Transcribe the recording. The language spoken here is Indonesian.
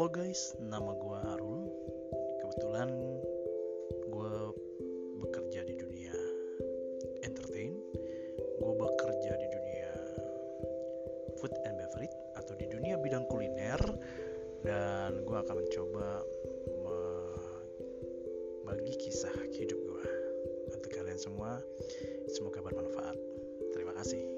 Halo guys, nama gue Arul. Kebetulan gue bekerja di dunia entertain. Gue bekerja di dunia food and beverage atau di dunia bidang kuliner dan gue akan mencoba membagi kisah hidup gue untuk kalian semua. Semoga bermanfaat. Terima kasih.